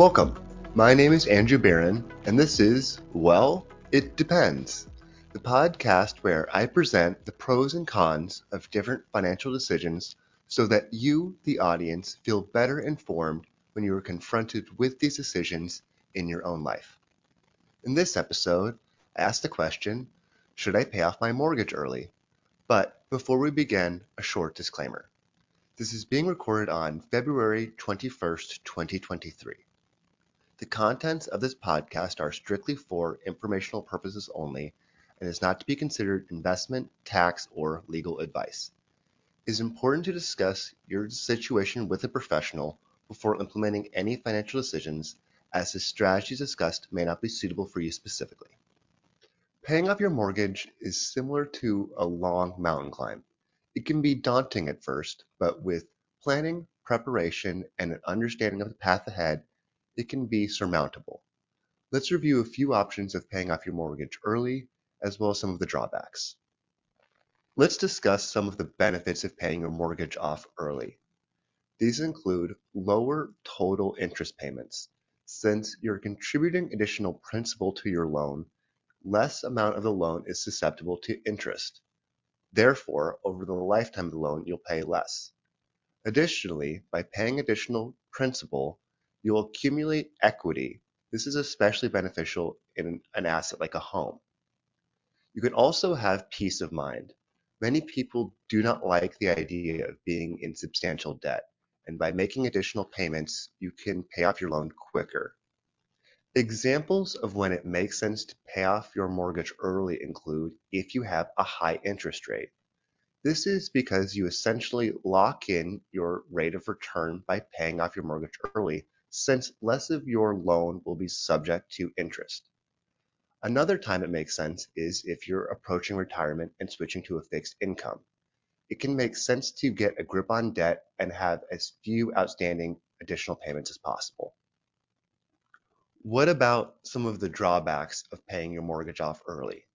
Welcome. My name is Andrew Barron, and this is, well, it depends. The podcast where I present the pros and cons of different financial decisions so that you, the audience, feel better informed when you are confronted with these decisions in your own life. In this episode, I asked the question Should I pay off my mortgage early? But before we begin, a short disclaimer. This is being recorded on February 21st, 2023. The contents of this podcast are strictly for informational purposes only and is not to be considered investment, tax, or legal advice. It is important to discuss your situation with a professional before implementing any financial decisions, as the strategies discussed may not be suitable for you specifically. Paying off your mortgage is similar to a long mountain climb. It can be daunting at first, but with planning, preparation, and an understanding of the path ahead, it can be surmountable. Let's review a few options of paying off your mortgage early, as well as some of the drawbacks. Let's discuss some of the benefits of paying your mortgage off early. These include lower total interest payments. Since you're contributing additional principal to your loan, less amount of the loan is susceptible to interest. Therefore, over the lifetime of the loan, you'll pay less. Additionally, by paying additional principal, you'll accumulate equity. This is especially beneficial in an asset like a home. You can also have peace of mind. Many people do not like the idea of being in substantial debt, and by making additional payments, you can pay off your loan quicker. Examples of when it makes sense to pay off your mortgage early include if you have a high interest rate. This is because you essentially lock in your rate of return by paying off your mortgage early, since less of your loan will be subject to interest. Another time it makes sense is if you're approaching retirement and switching to a fixed income. It can make sense to get a grip on debt and have as few outstanding additional payments as possible. What about some of the drawbacks of paying your mortgage off early?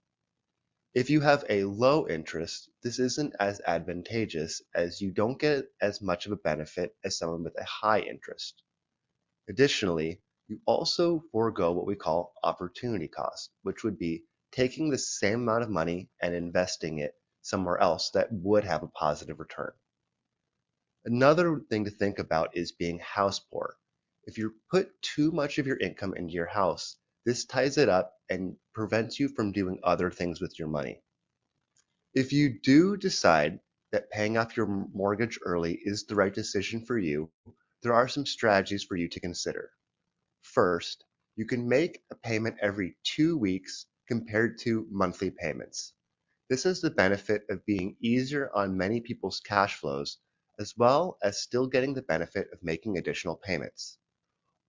If you have a low interest, this isn't as advantageous as you don't get as much of a benefit as someone with a high interest. Additionally, you also forego what we call opportunity cost, which would be taking the same amount of money and investing it somewhere else that would have a positive return. Another thing to think about is being house poor. If you put too much of your income into your house, this ties it up and prevents you from doing other things with your money. If you do decide that paying off your mortgage early is the right decision for you, there are some strategies for you to consider. First, you can make a payment every two weeks compared to monthly payments. This has the benefit of being easier on many people's cash flows, as well as still getting the benefit of making additional payments.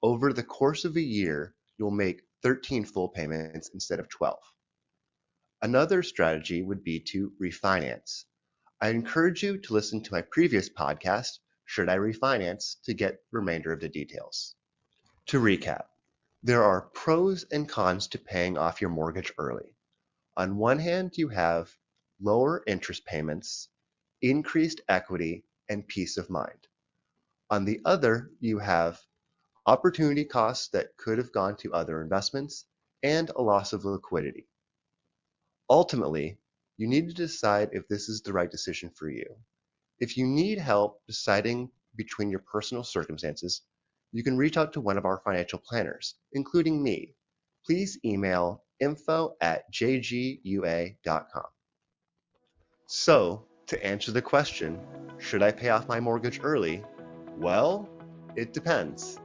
Over the course of a year, you'll make 13 full payments instead of 12. Another strategy would be to refinance. I encourage you to listen to my previous podcast, Should I Refinance, to get remainder of the details. To recap, there are pros and cons to paying off your mortgage early. On one hand, you have lower interest payments, increased equity, and peace of mind. On the other, you have opportunity costs that could have gone to other investments, and a loss of liquidity. Ultimately, you need to decide if this is the right decision for you. If you need help deciding between your personal circumstances, you can reach out to one of our financial planners, including me. Please email info at jgua.com. So, to answer the question, should I pay off my mortgage early? Well, it depends.